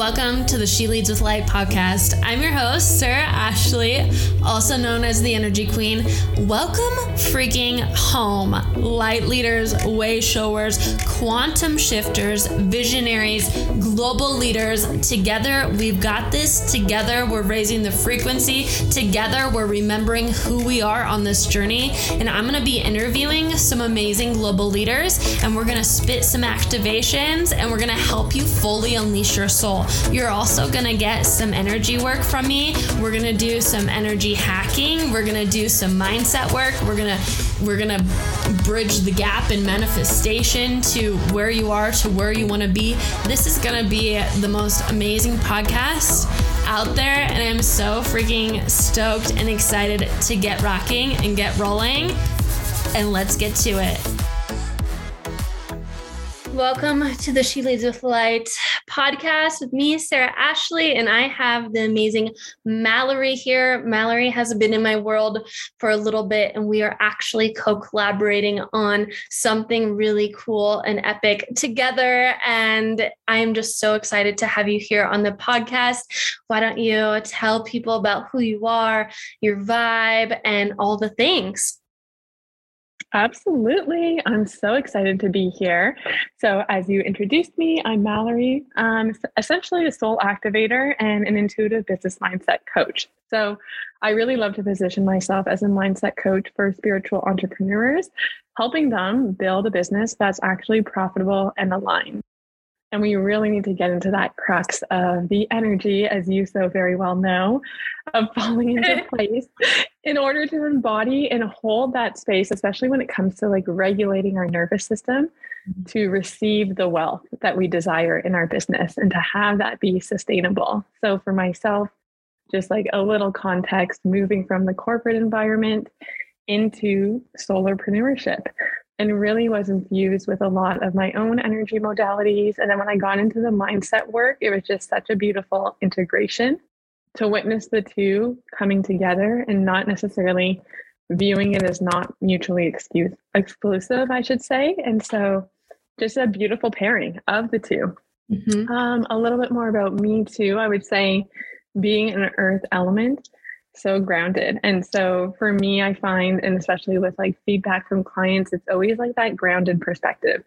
Welcome to the She Leads with Light podcast. I'm your host, Sarah Ashley, also known as the Energy Queen. Welcome freaking home, light leaders, way showers, quantum shifters, visionaries, global leaders. Together, we've got this. Together, we're raising the frequency. Together, we're remembering who we are on this journey. And I'm going to be interviewing some amazing global leaders, and we're going to spit some activations, and we're going to help you fully unleash your soul. You're also gonna get some energy work from me. We're gonna do some energy hacking. We're gonna do some mindset work. We're gonna we're gonna bridge the gap in manifestation to where you are to where you want to be. This is gonna be the most amazing podcast out there, and I'm so freaking stoked and excited to get rocking and get rolling. And let's get to it. Welcome to the She Leads with Light podcast with me, Sarah Ashley, and I have the amazing Mallory here. Mallory has been in my world for a little bit, and we are actually co collaborating on something really cool and epic together. And I am just so excited to have you here on the podcast. Why don't you tell people about who you are, your vibe, and all the things? Absolutely. I'm so excited to be here. So, as you introduced me, I'm Mallory. Um, I'm essentially a soul activator and an intuitive business mindset coach. So, I really love to position myself as a mindset coach for spiritual entrepreneurs, helping them build a business that's actually profitable and aligned. And we really need to get into that crux of the energy, as you so very well know, of falling into place in order to embody and hold that space, especially when it comes to like regulating our nervous system mm-hmm. to receive the wealth that we desire in our business and to have that be sustainable. So for myself, just like a little context, moving from the corporate environment into solopreneurship and really was infused with a lot of my own energy modalities. And then when I got into the mindset work, it was just such a beautiful integration to witness the two coming together and not necessarily viewing it as not mutually excuse, exclusive, I should say. And so just a beautiful pairing of the 2 mm-hmm. um, a little bit more about me, too. I would say being an earth element so grounded. And so for me, I find, and especially with like feedback from clients, it's always like that grounded perspective.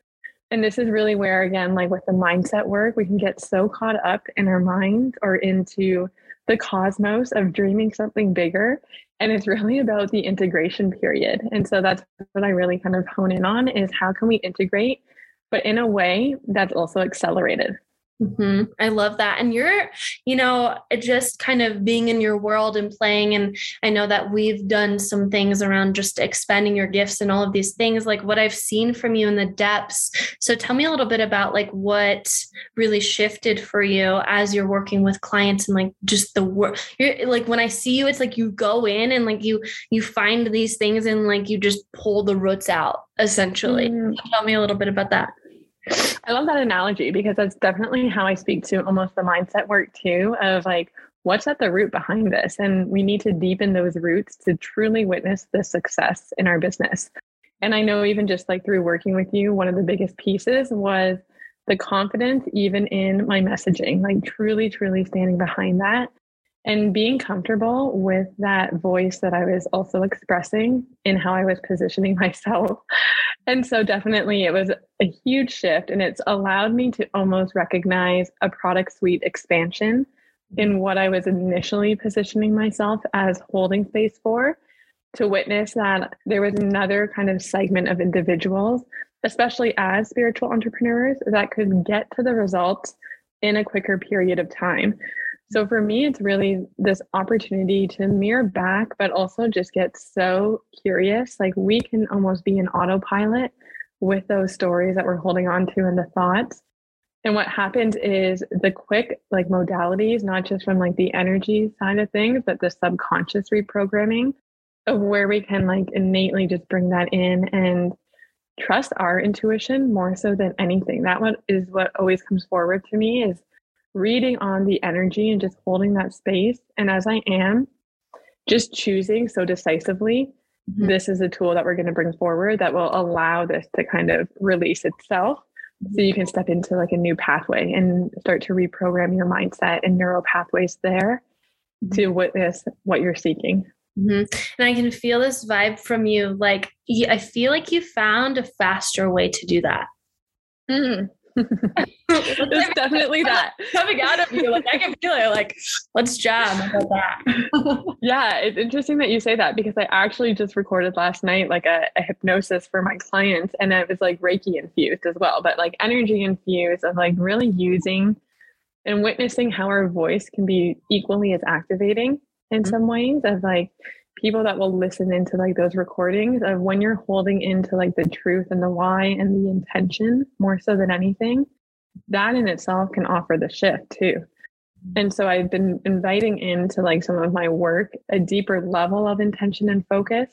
And this is really where, again, like with the mindset work, we can get so caught up in our mind or into the cosmos of dreaming something bigger. And it's really about the integration period. And so that's what I really kind of hone in on is how can we integrate, but in a way that's also accelerated. Mm-hmm. I love that. And you're, you know, just kind of being in your world and playing. And I know that we've done some things around just expanding your gifts and all of these things, like what I've seen from you in the depths. So tell me a little bit about like what really shifted for you as you're working with clients and like just the work. You're like when I see you, it's like you go in and like you you find these things and like you just pull the roots out essentially. Mm. Tell me a little bit about that. I love that analogy because that's definitely how I speak to almost the mindset work too of like, what's at the root behind this? And we need to deepen those roots to truly witness the success in our business. And I know even just like through working with you, one of the biggest pieces was the confidence even in my messaging, like truly, truly standing behind that and being comfortable with that voice that I was also expressing in how I was positioning myself. And so, definitely, it was a huge shift, and it's allowed me to almost recognize a product suite expansion in mm-hmm. what I was initially positioning myself as holding space for. To witness that there was another kind of segment of individuals, especially as spiritual entrepreneurs, that could get to the results in a quicker period of time. So for me, it's really this opportunity to mirror back, but also just get so curious. Like we can almost be an autopilot with those stories that we're holding on to and the thoughts. And what happens is the quick like modalities, not just from like the energy side of things, but the subconscious reprogramming of where we can like innately just bring that in and trust our intuition more so than anything. That what is what always comes forward to me is reading on the energy and just holding that space. And as I am, just choosing so decisively, mm-hmm. this is a tool that we're going to bring forward that will allow this to kind of release itself so you can step into like a new pathway and start to reprogram your mindset and neural pathways there mm-hmm. to witness what you're seeking. Mm-hmm. And I can feel this vibe from you. Like, I feel like you found a faster way to do that. It's definitely that coming out of you. Like I can feel it. Like let's jam about that. yeah, it's interesting that you say that because I actually just recorded last night like a, a hypnosis for my clients, and it was like Reiki infused as well, but like energy infused of like really using and witnessing how our voice can be equally as activating in mm-hmm. some ways of like people that will listen into like those recordings of when you're holding into like the truth and the why and the intention more so than anything that in itself can offer the shift too. And so i've been inviting into like some of my work a deeper level of intention and focus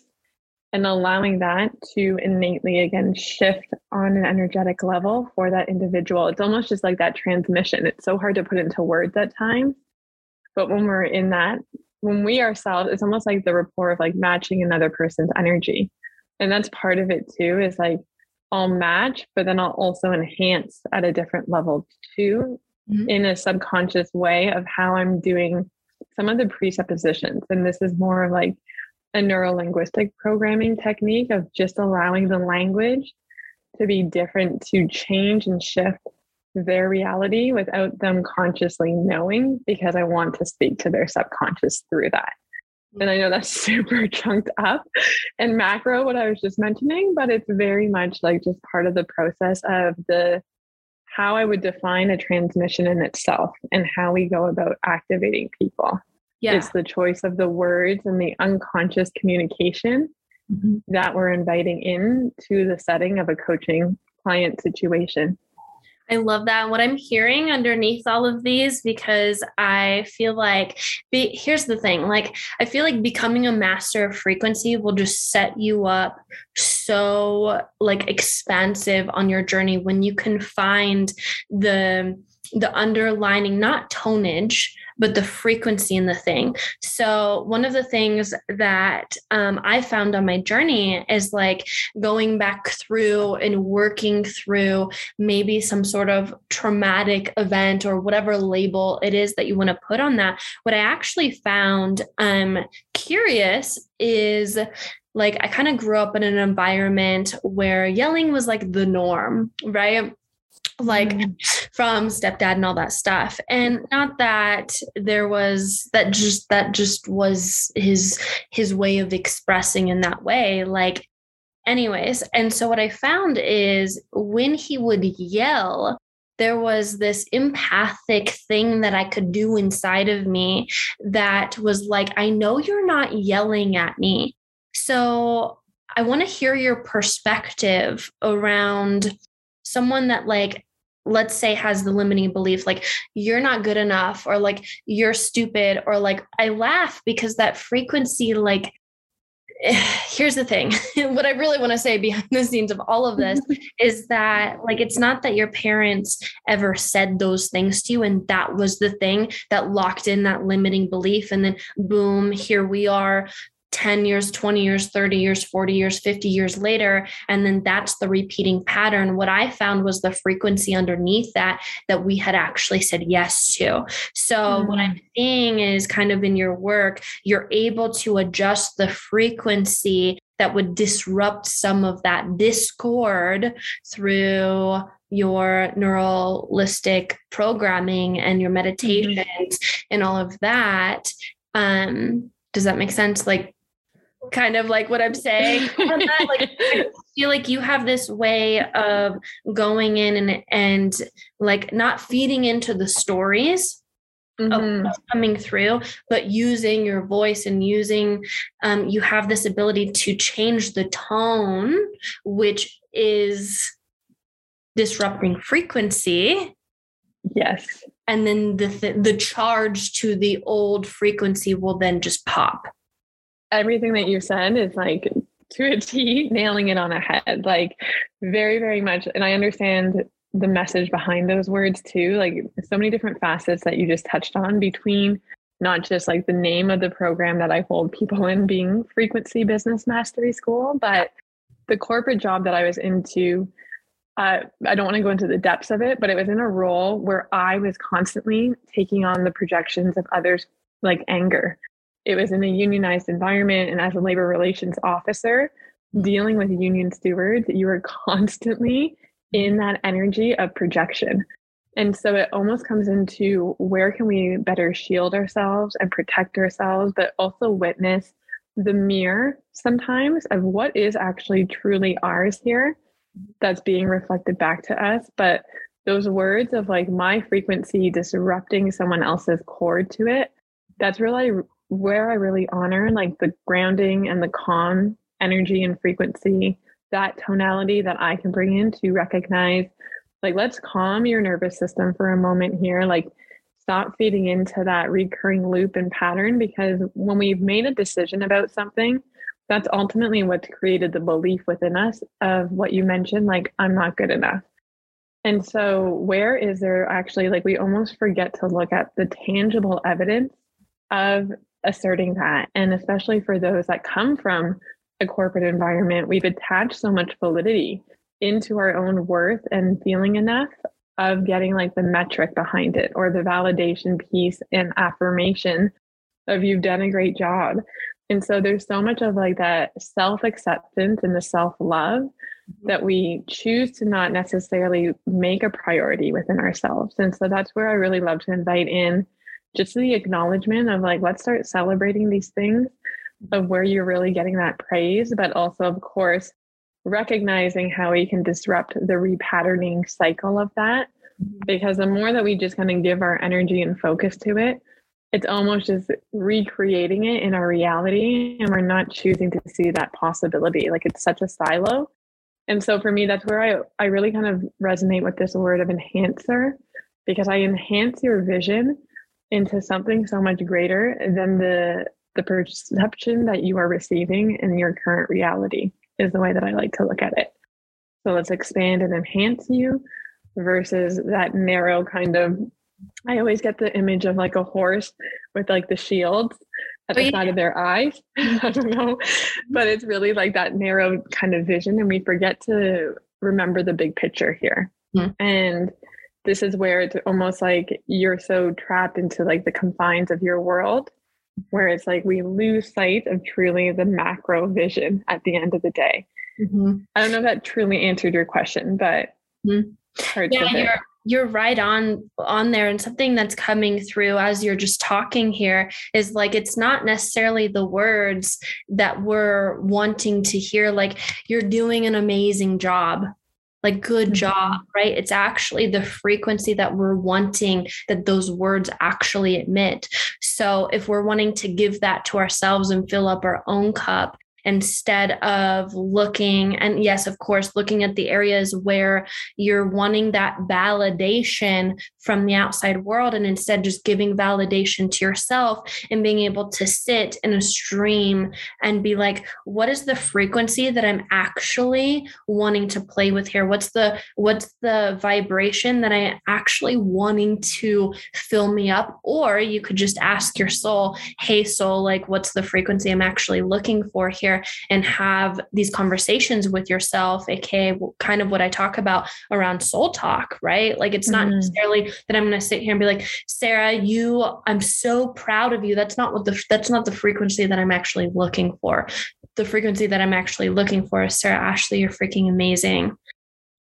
and allowing that to innately again shift on an energetic level for that individual. It's almost just like that transmission. It's so hard to put into words at times but when we're in that when we ourselves, it's almost like the rapport of like matching another person's energy. And that's part of it too, is like I'll match, but then I'll also enhance at a different level too, mm-hmm. in a subconscious way of how I'm doing some of the presuppositions. And this is more of like a neuro linguistic programming technique of just allowing the language to be different to change and shift their reality without them consciously knowing because I want to speak to their subconscious through that. And I know that's super chunked up and macro, what I was just mentioning, but it's very much like just part of the process of the how I would define a transmission in itself and how we go about activating people. Yeah. It's the choice of the words and the unconscious communication mm-hmm. that we're inviting in to the setting of a coaching client situation. I love that. what I'm hearing underneath all of these, because I feel like, be, here's the thing like, I feel like becoming a master of frequency will just set you up so like expansive on your journey when you can find the the underlining not tonnage but the frequency in the thing. So, one of the things that um, I found on my journey is like going back through and working through maybe some sort of traumatic event or whatever label it is that you want to put on that. What I actually found um, curious is like I kind of grew up in an environment where yelling was like the norm, right? Like mm. from stepdad and all that stuff and not that there was that just that just was his his way of expressing in that way like anyways and so what i found is when he would yell there was this empathic thing that I could do inside of me that was like, I know you're not yelling at me. So I want to hear your perspective around someone that like let's say has the limiting belief like you're not good enough or like you're stupid or like i laugh because that frequency like here's the thing what i really want to say behind the scenes of all of this is that like it's not that your parents ever said those things to you and that was the thing that locked in that limiting belief and then boom here we are 10 years, 20 years, 30 years, 40 years, 50 years later. And then that's the repeating pattern. What I found was the frequency underneath that that we had actually said yes to. So, mm-hmm. what I'm seeing is kind of in your work, you're able to adjust the frequency that would disrupt some of that discord through your neuralistic programming and your mm-hmm. meditations mm-hmm. and all of that um does that make sense like kind of like what I'm saying. like, I feel like you have this way of going in and and like not feeding into the stories mm-hmm. of coming through, but using your voice and using um, you have this ability to change the tone, which is disrupting frequency. Yes. And then the th- the charge to the old frequency will then just pop everything that you said is like to a T, nailing it on a head. Like very, very much. And I understand the message behind those words too. Like so many different facets that you just touched on between not just like the name of the program that I hold people in being frequency business mastery school, but the corporate job that I was into uh, I don't want to go into the depths of it, but it was in a role where I was constantly taking on the projections of others, like anger. It was in a unionized environment. And as a labor relations officer, dealing with union stewards, you were constantly in that energy of projection. And so it almost comes into where can we better shield ourselves and protect ourselves, but also witness the mirror sometimes of what is actually truly ours here that's being reflected back to us. But those words of like my frequency disrupting someone else's chord to it, that's really where I really honor like the grounding and the calm energy and frequency, that tonality that I can bring in to recognize like let's calm your nervous system for a moment here. Like stop feeding into that recurring loop and pattern because when we've made a decision about something, that's ultimately what's created the belief within us of what you mentioned like i'm not good enough and so where is there actually like we almost forget to look at the tangible evidence of asserting that and especially for those that come from a corporate environment we've attached so much validity into our own worth and feeling enough of getting like the metric behind it or the validation piece and affirmation of you've done a great job and so there's so much of like that self acceptance and the self love mm-hmm. that we choose to not necessarily make a priority within ourselves. And so that's where I really love to invite in just the acknowledgement of like, let's start celebrating these things of where you're really getting that praise, but also, of course, recognizing how we can disrupt the repatterning cycle of that. Mm-hmm. Because the more that we just kind of give our energy and focus to it, it's almost just recreating it in our reality and we're not choosing to see that possibility like it's such a silo and so for me that's where i i really kind of resonate with this word of enhancer because i enhance your vision into something so much greater than the the perception that you are receiving in your current reality is the way that i like to look at it so let's expand and enhance you versus that narrow kind of I always get the image of like a horse with like the shields at the oh, yeah. side of their eyes. I don't know, but it's really like that narrow kind of vision, and we forget to remember the big picture here. Mm-hmm. And this is where it's almost like you're so trapped into like the confines of your world, where it's like we lose sight of truly the macro vision at the end of the day. Mm-hmm. I don't know if that truly answered your question, but mm-hmm. yeah, you're you're right on on there and something that's coming through as you're just talking here is like it's not necessarily the words that we're wanting to hear like you're doing an amazing job like good mm-hmm. job right it's actually the frequency that we're wanting that those words actually emit so if we're wanting to give that to ourselves and fill up our own cup instead of looking and yes of course looking at the areas where you're wanting that validation from the outside world and instead just giving validation to yourself and being able to sit in a stream and be like what is the frequency that i'm actually wanting to play with here what's the what's the vibration that i actually wanting to fill me up or you could just ask your soul hey soul like what's the frequency i'm actually looking for here and have these conversations with yourself, aka kind of what I talk about around soul talk, right? Like it's not mm-hmm. necessarily that I'm going to sit here and be like, Sarah, you, I'm so proud of you. That's not what the that's not the frequency that I'm actually looking for. The frequency that I'm actually looking for is Sarah Ashley, you're freaking amazing.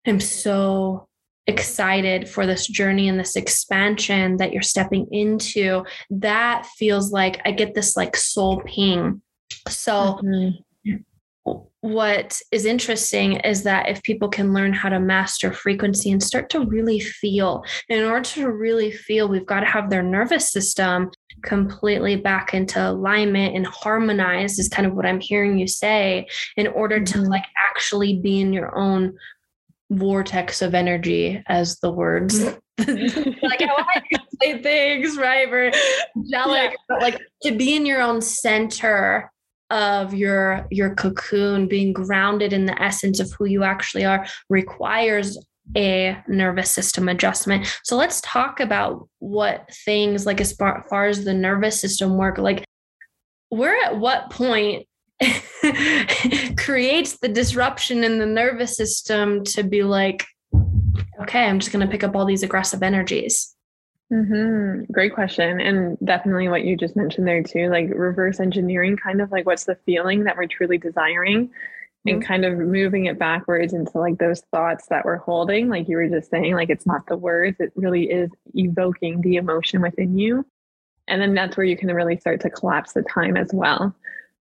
I'm so excited for this journey and this expansion that you're stepping into that feels like i get this like soul ping so, mm-hmm. What is interesting is that if people can learn how to master frequency and start to really feel, in order to really feel, we've got to have their nervous system completely back into alignment and harmonized, is kind of what I'm hearing you say, in order mm-hmm. to like actually be in your own vortex of energy as the words like how I say things, right? Very angelic, yeah. but like to be in your own center of your your cocoon being grounded in the essence of who you actually are requires a nervous system adjustment. So let's talk about what things like as far, far as the nervous system work like we're at what point creates the disruption in the nervous system to be like okay, I'm just going to pick up all these aggressive energies? Mm-hmm. Great question. And definitely what you just mentioned there, too, like reverse engineering, kind of like what's the feeling that we're truly desiring mm-hmm. and kind of moving it backwards into like those thoughts that we're holding. Like you were just saying, like it's not the words, it really is evoking the emotion within you. And then that's where you can really start to collapse the time as well.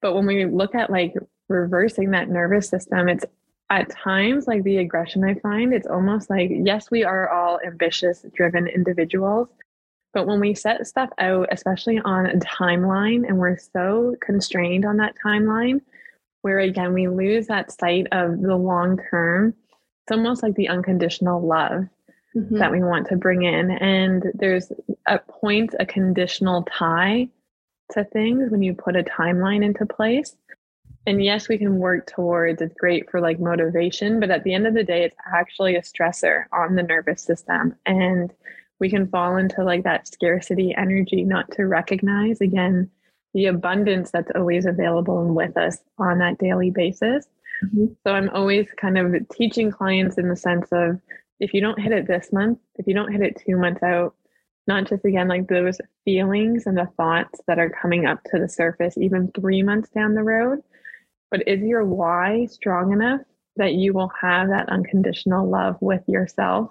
But when we look at like reversing that nervous system, it's at times like the aggression I find, it's almost like, yes, we are all ambitious, driven individuals. But when we set stuff out, especially on a timeline, and we're so constrained on that timeline, where again, we lose that sight of the long term, it's almost like the unconditional love mm-hmm. that we want to bring in. And there's a point, a conditional tie to things when you put a timeline into place and yes we can work towards it's great for like motivation but at the end of the day it's actually a stressor on the nervous system and we can fall into like that scarcity energy not to recognize again the abundance that's always available and with us on that daily basis mm-hmm. so i'm always kind of teaching clients in the sense of if you don't hit it this month if you don't hit it two months out not just again like those feelings and the thoughts that are coming up to the surface even three months down the road but is your why strong enough that you will have that unconditional love with yourself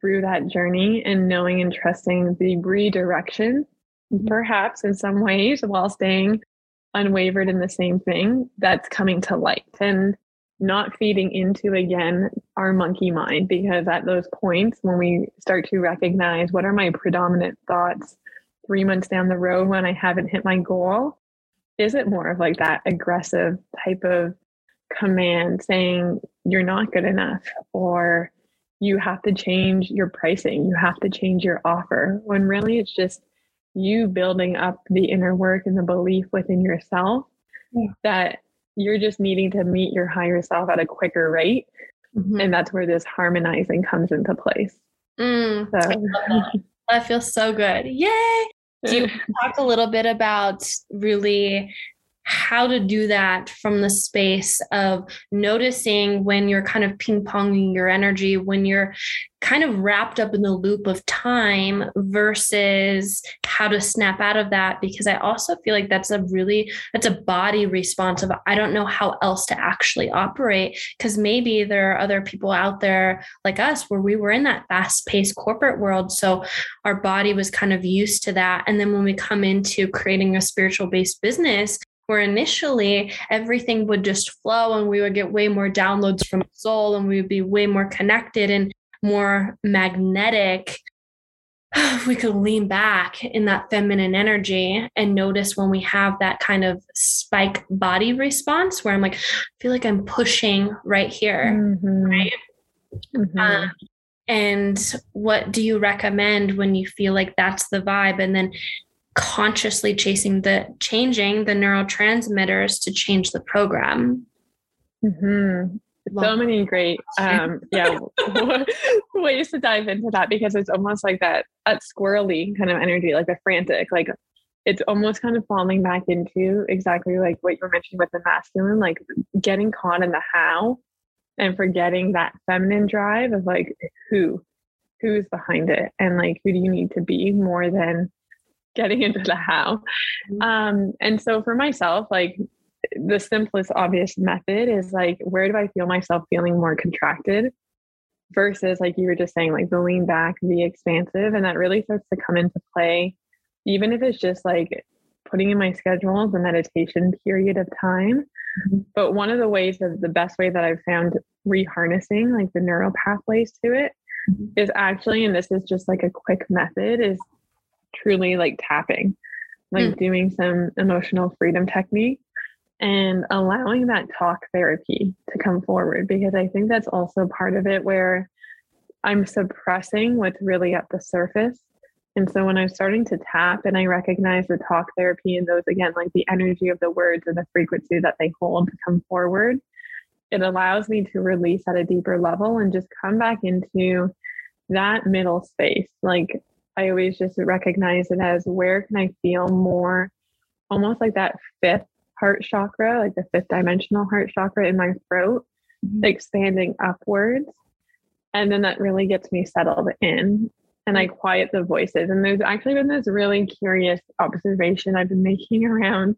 through that journey and knowing and trusting the redirection, mm-hmm. perhaps in some ways, while staying unwavered in the same thing that's coming to light and not feeding into again our monkey mind because at those points when we start to recognize what are my predominant thoughts three months down the road when I haven't hit my goal, is it more of like that aggressive type of command saying you're not good enough or you have to change your pricing, you have to change your offer, when really it's just you building up the inner work and the belief within yourself yeah. that you're just needing to meet your higher self at a quicker rate. Mm-hmm. And that's where this harmonizing comes into place. Mm, so. that. that feels so good. Yay. Do you talk a little bit about really how to do that from the space of noticing when you're kind of ping ponging your energy, when you're kind of wrapped up in the loop of time versus how to snap out of that. Because I also feel like that's a really, that's a body response of, I don't know how else to actually operate. Because maybe there are other people out there like us where we were in that fast paced corporate world. So our body was kind of used to that. And then when we come into creating a spiritual based business, where initially everything would just flow and we would get way more downloads from soul and we would be way more connected and more magnetic we could lean back in that feminine energy and notice when we have that kind of spike body response where I'm like, I feel like I'm pushing right here. Mm-hmm. Right. Mm-hmm. Um, and what do you recommend when you feel like that's the vibe? And then consciously chasing the changing the neurotransmitters to change the program. Mm-hmm. So many great, um, yeah, ways to dive into that because it's almost like that, that squirrely kind of energy, like the frantic, like it's almost kind of falling back into exactly like what you were mentioning with the masculine, like getting caught in the how and forgetting that feminine drive of like who, who's behind it and like who do you need to be more than getting into the how. Mm-hmm. Um, and so for myself, like the simplest, obvious method is like, where do I feel myself feeling more contracted versus, like you were just saying, like the lean back, the expansive. And that really starts to come into play, even if it's just like putting in my schedule the meditation period of time. Mm-hmm. But one of the ways of the best way that I've found reharnessing like the neural pathways to it mm-hmm. is actually, and this is just like a quick method, is truly like tapping, like mm. doing some emotional freedom technique and allowing that talk therapy to come forward because I think that's also part of it where I'm suppressing what's really at the surface. And so when I'm starting to tap and I recognize the talk therapy and those again, like the energy of the words and the frequency that they hold to come forward, it allows me to release at a deeper level and just come back into that middle space. Like I always just recognize it as where can I feel more almost like that fifth heart chakra, like the fifth dimensional heart chakra in my throat, mm-hmm. expanding upwards And then that really gets me settled in and I quiet the voices. And there's actually been this really curious observation I've been making around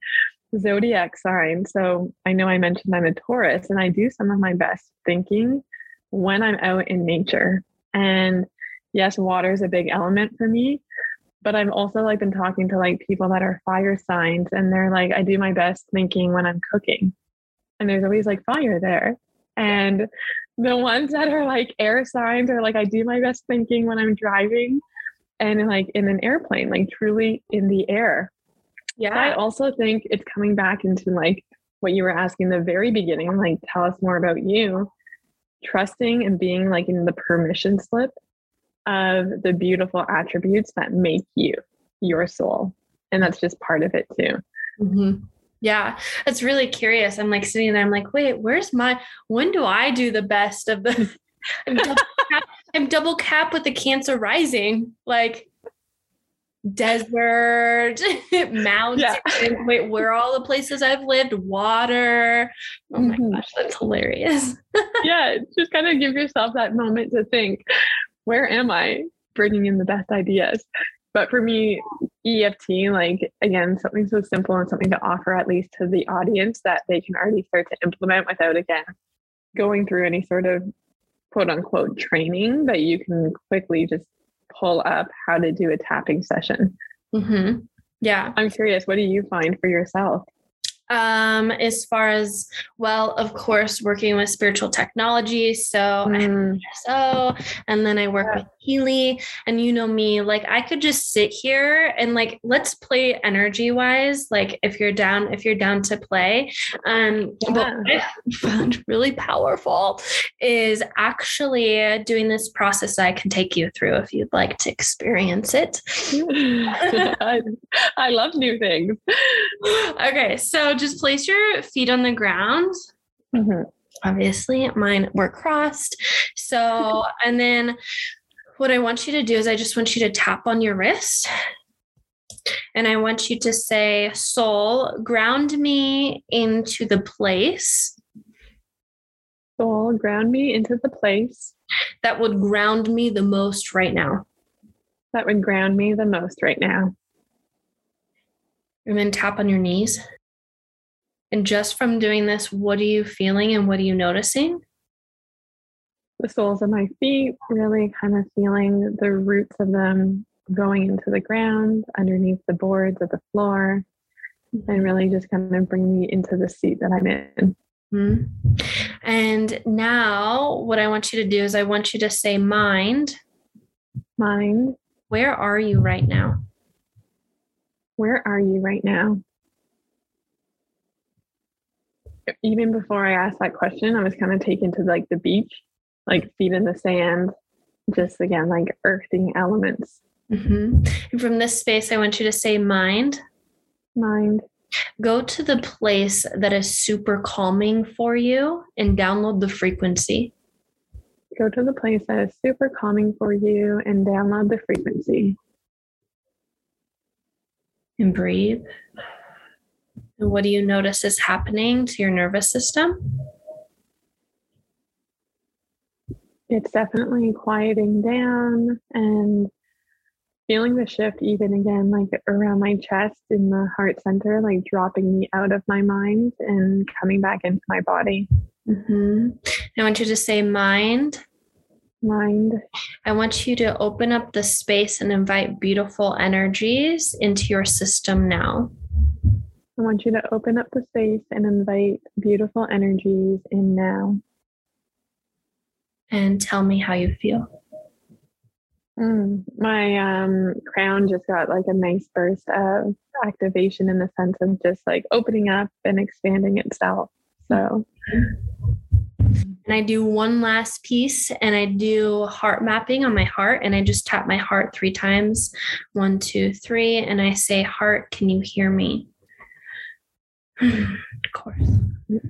zodiac signs. So I know I mentioned I'm a Taurus and I do some of my best thinking when I'm out in nature. And yes, water is a big element for me, but I've also like been talking to like people that are fire signs and they're like, I do my best thinking when I'm cooking. And there's always like fire there. And the ones that are like air signs are like, I do my best thinking when I'm driving and like in an airplane, like truly in the air. Yeah. I also think it's coming back into like what you were asking the very beginning, like tell us more about you. Trusting and being like in the permission slip of the beautiful attributes that make you your soul. And that's just part of it too. Mm-hmm. Yeah, it's really curious. I'm like sitting there, I'm like, wait, where's my, when do I do the best of the, I'm double, cap, I'm double cap with the cancer rising. Like, desert, mountain. Yeah. Wait, where all the places I've lived? Water. Oh my mm-hmm. gosh, that's hilarious. yeah, just kind of give yourself that moment to think, where am I bringing in the best ideas? But for me, EFT, like again, something so simple and something to offer at least to the audience that they can already start to implement without again going through any sort of quote unquote training that you can quickly just pull up how to do a tapping session. Mm-hmm. Yeah. I'm curious, what do you find for yourself? Um as far as well of course working with spiritual technology so mm. so and then i work yeah. with Healy and you know me like I could just sit here and like let's play energy wise like if you're down if you're down to play. Um yeah. what I found really powerful is actually doing this process I can take you through if you'd like to experience it. I, I love new things. Okay so just place your feet on the ground. Mm-hmm. Obviously mine were crossed. So and then what I want you to do is I just want you to tap on your wrist. And I want you to say, Soul, ground me into the place. Soul, ground me into the place. That would ground me the most right now. That would ground me the most right now. And then tap on your knees. And just from doing this, what are you feeling and what are you noticing? The soles of my feet, really kind of feeling the roots of them going into the ground underneath the boards of the floor, and really just kind of bring me into the seat that I'm in. Mm-hmm. And now, what I want you to do is, I want you to say, Mind. Mind. Where are you right now? Where are you right now? Even before I asked that question, I was kind of taken to like the beach like feet in the sand, just again, like earthing elements. Mm-hmm. And from this space, I want you to say mind. Mind. Go to the place that is super calming for you and download the frequency. Go to the place that is super calming for you and download the frequency. And breathe. And what do you notice is happening to your nervous system? It's definitely quieting down and feeling the shift even again like around my chest in the heart center like dropping me out of my mind and coming back into my body. Mm-hmm. i want you to say mind. Mind. I want you to open up the space and invite beautiful energies into your system now. I want you to open up the space and invite beautiful energies in now and tell me how you feel. Mm, my um, crown just got like a nice burst of activation in the sense of just like opening up and expanding itself. So, and I do one last piece and I do heart mapping on my heart and I just tap my heart three times one, two, three. And I say, Heart, can you hear me? of course.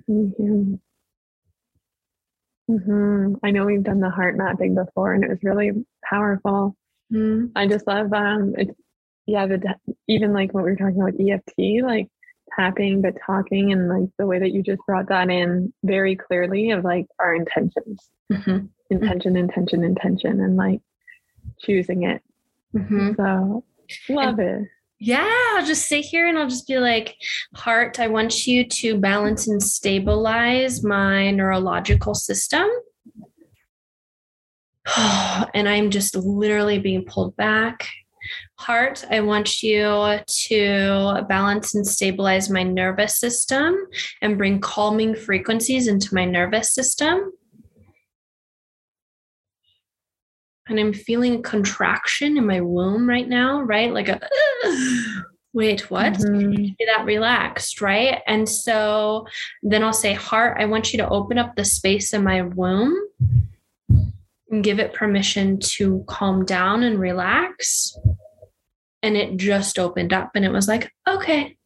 Mm-hmm. Mm-hmm. I know we've done the heart mapping before, and it was really powerful. Mm-hmm. I just love um, it's yeah, the even like what we were talking about EFT, like tapping but talking, and like the way that you just brought that in very clearly of like our intentions. Mm-hmm. intention, intention, intention, and like choosing it. Mm-hmm. So love and, it. Yeah, I'll just sit here and I'll just be like, heart, I want you to balance and stabilize my neurological system. and I'm just literally being pulled back. Heart, I want you to balance and stabilize my nervous system and bring calming frequencies into my nervous system. And I'm feeling contraction in my womb right now, right? Like a, wait, what? Mm-hmm. That relaxed, right? And so then I'll say, Heart, I want you to open up the space in my womb and give it permission to calm down and relax and it just opened up and it was like okay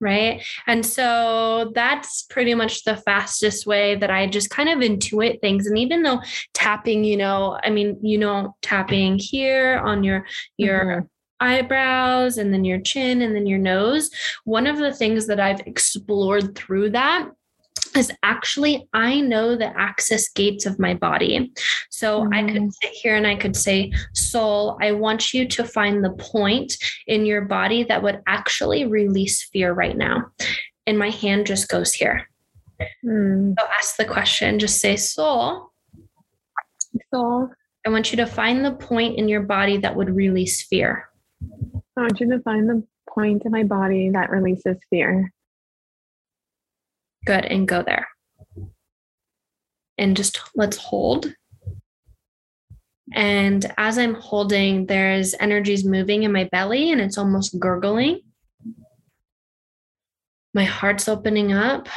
right and so that's pretty much the fastest way that i just kind of intuit things and even though tapping you know i mean you know tapping here on your your mm-hmm eyebrows and then your chin and then your nose. One of the things that I've explored through that is actually I know the access gates of my body. So mm. I could mm. sit here and I could say, Soul, I want you to find the point in your body that would actually release fear right now. And my hand just goes here. Mm. So ask the question, just say, Soul. Soul. I want you to find the point in your body that would release fear. I want you to find the point in my body that releases fear. Good. And go there. And just let's hold. And as I'm holding, there's energies moving in my belly and it's almost gurgling. My heart's opening up.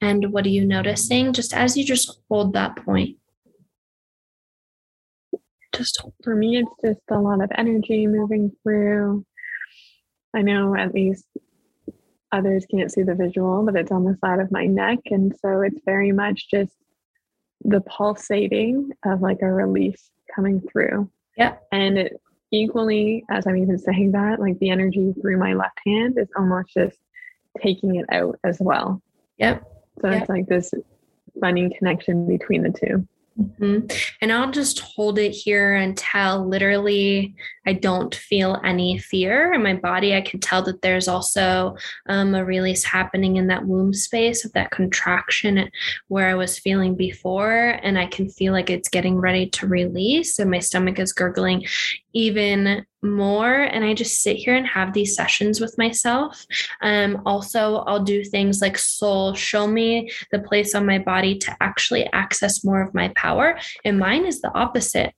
And what are you noticing? Just as you just hold that point. Just for me, it's just a lot of energy moving through. I know at least others can't see the visual, but it's on the side of my neck. And so it's very much just the pulsating of like a release coming through. Yeah. And it equally, as I'm even saying that, like the energy through my left hand is almost just taking it out as well. Yep. So yep. it's like this funny connection between the two. Mm-hmm. And I'll just hold it here until literally I don't feel any fear in my body. I can tell that there's also um, a release happening in that womb space of that contraction where I was feeling before. And I can feel like it's getting ready to release, and my stomach is gurgling even more and i just sit here and have these sessions with myself um, also i'll do things like soul show me the place on my body to actually access more of my power and mine is the opposite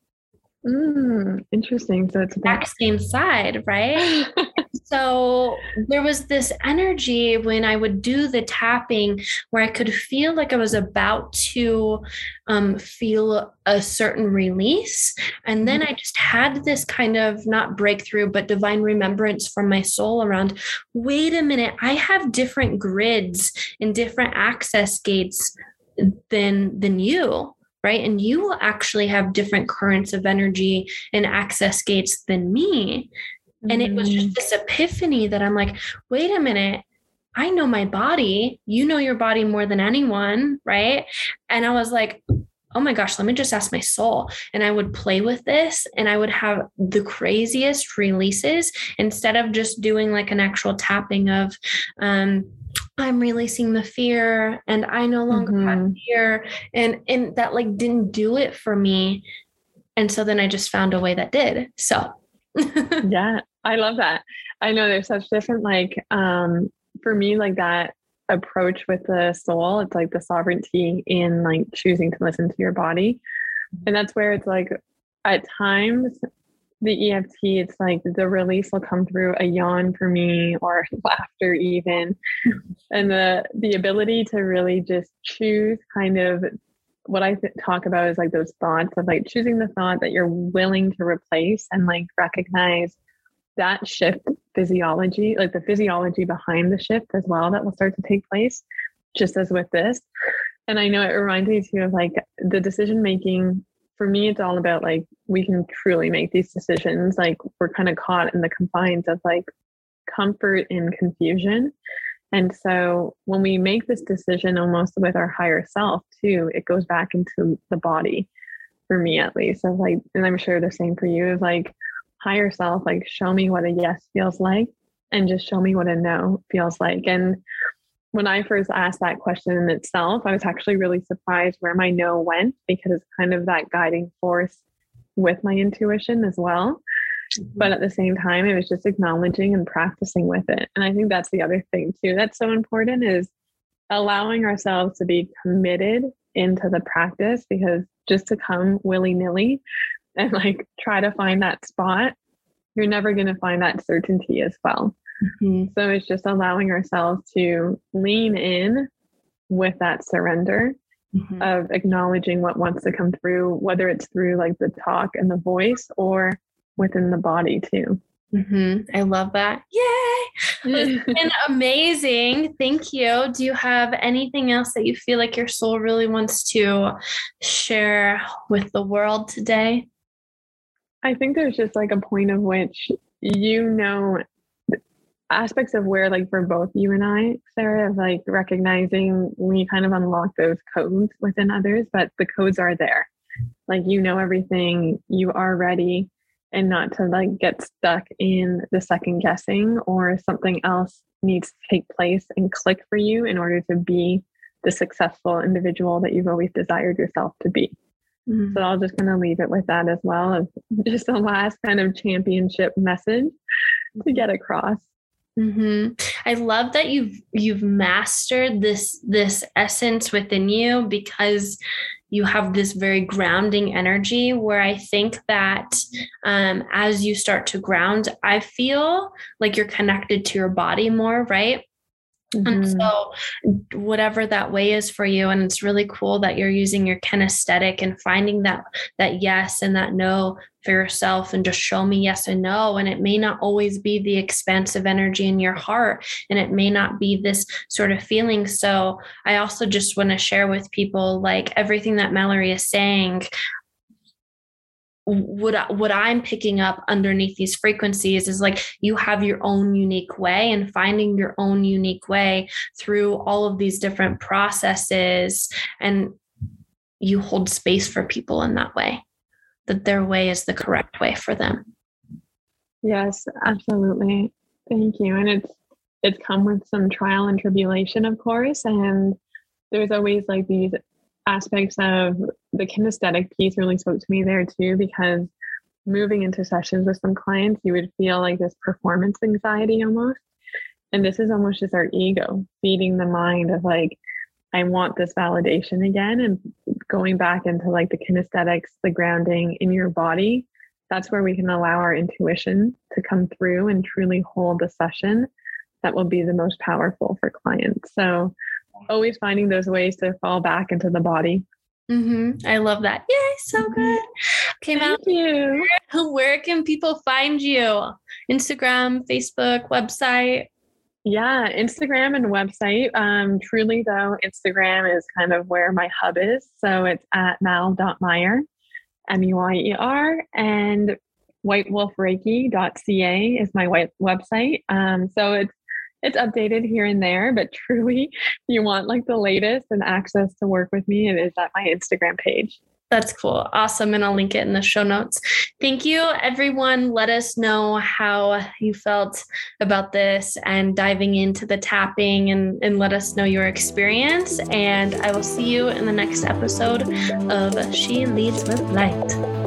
Mm, interesting. So it's back same side, right? so there was this energy when I would do the tapping where I could feel like I was about to um, feel a certain release. And then mm-hmm. I just had this kind of not breakthrough, but divine remembrance from my soul around wait a minute, I have different grids and different access gates than than you right? And you will actually have different currents of energy and access gates than me. Mm-hmm. And it was just mm. this epiphany that I'm like, wait a minute. I know my body. You know your body more than anyone, right? And I was like, oh my gosh, let me just ask my soul. And I would play with this and I would have the craziest releases instead of just doing like an actual tapping of, um, I'm releasing the fear and I no longer mm-hmm. have fear. And and that like didn't do it for me. And so then I just found a way that did. So yeah, I love that. I know there's such different like um for me like that approach with the soul, it's like the sovereignty in like choosing to listen to your body. Mm-hmm. And that's where it's like at times the EFT, it's like the release will come through a yawn for me or laughter even. and the the ability to really just choose kind of what I th- talk about is like those thoughts of like choosing the thought that you're willing to replace and like recognize that shift physiology, like the physiology behind the shift as well that will start to take place, just as with this. And I know it reminds me too of like the decision making for me, it's all about like we can truly make these decisions. Like we're kind of caught in the confines of like comfort and confusion. And so when we make this decision almost with our higher self too, it goes back into the body for me at least. Of like, and I'm sure the same for you is like higher self, like show me what a yes feels like and just show me what a no feels like. And when I first asked that question in itself, I was actually really surprised where my no went because it's kind of that guiding force with my intuition as well. Mm-hmm. But at the same time, it was just acknowledging and practicing with it. And I think that's the other thing too that's so important is allowing ourselves to be committed into the practice because just to come willy nilly and like try to find that spot, you're never going to find that certainty as well. Mm-hmm. So it's just allowing ourselves to lean in with that surrender mm-hmm. of acknowledging what wants to come through, whether it's through like the talk and the voice or within the body too. Mm-hmm. I love that. Yay! It's been amazing. Thank you. Do you have anything else that you feel like your soul really wants to share with the world today? I think there's just like a point of which you know aspects of where like for both you and I, Sarah, of like recognizing we kind of unlock those codes within others, but the codes are there. Like you know everything, you are ready and not to like get stuck in the second guessing or something else needs to take place and click for you in order to be the successful individual that you've always desired yourself to be. Mm-hmm. So I'll just kind of leave it with that as well of just the last kind of championship message to get across. Mm-hmm. I love that you've you've mastered this this essence within you because you have this very grounding energy where I think that um, as you start to ground, I feel like you're connected to your body more, right? Mm-hmm. And so, whatever that way is for you, and it's really cool that you're using your kinesthetic and finding that that yes and that no for yourself, and just show me yes and no. And it may not always be the expansive energy in your heart, and it may not be this sort of feeling. So, I also just want to share with people like everything that Mallory is saying what what I'm picking up underneath these frequencies is like you have your own unique way and finding your own unique way through all of these different processes and you hold space for people in that way that their way is the correct way for them. Yes, absolutely. Thank you. And it's it's come with some trial and tribulation, of course, and there's always like these aspects of the kinesthetic piece really spoke to me there too, because moving into sessions with some clients, you would feel like this performance anxiety almost. And this is almost just our ego feeding the mind of like, I want this validation again. And going back into like the kinesthetics, the grounding in your body, that's where we can allow our intuition to come through and truly hold the session that will be the most powerful for clients. So always finding those ways to fall back into the body. Mm-hmm. I love that. Yay, so mm-hmm. good. Okay, Thank you. Where, where can people find you? Instagram, Facebook, website? Yeah, Instagram and website. Um, truly, though, Instagram is kind of where my hub is. So it's at mal.meyer, M U I E R, and whitewolfreiki.ca is my white website. Um, so it's it's updated here and there, but truly, you want like the latest and access to work with me, it is at my Instagram page. That's cool. Awesome. And I'll link it in the show notes. Thank you, everyone. Let us know how you felt about this and diving into the tapping and, and let us know your experience. And I will see you in the next episode of She Leads with Light.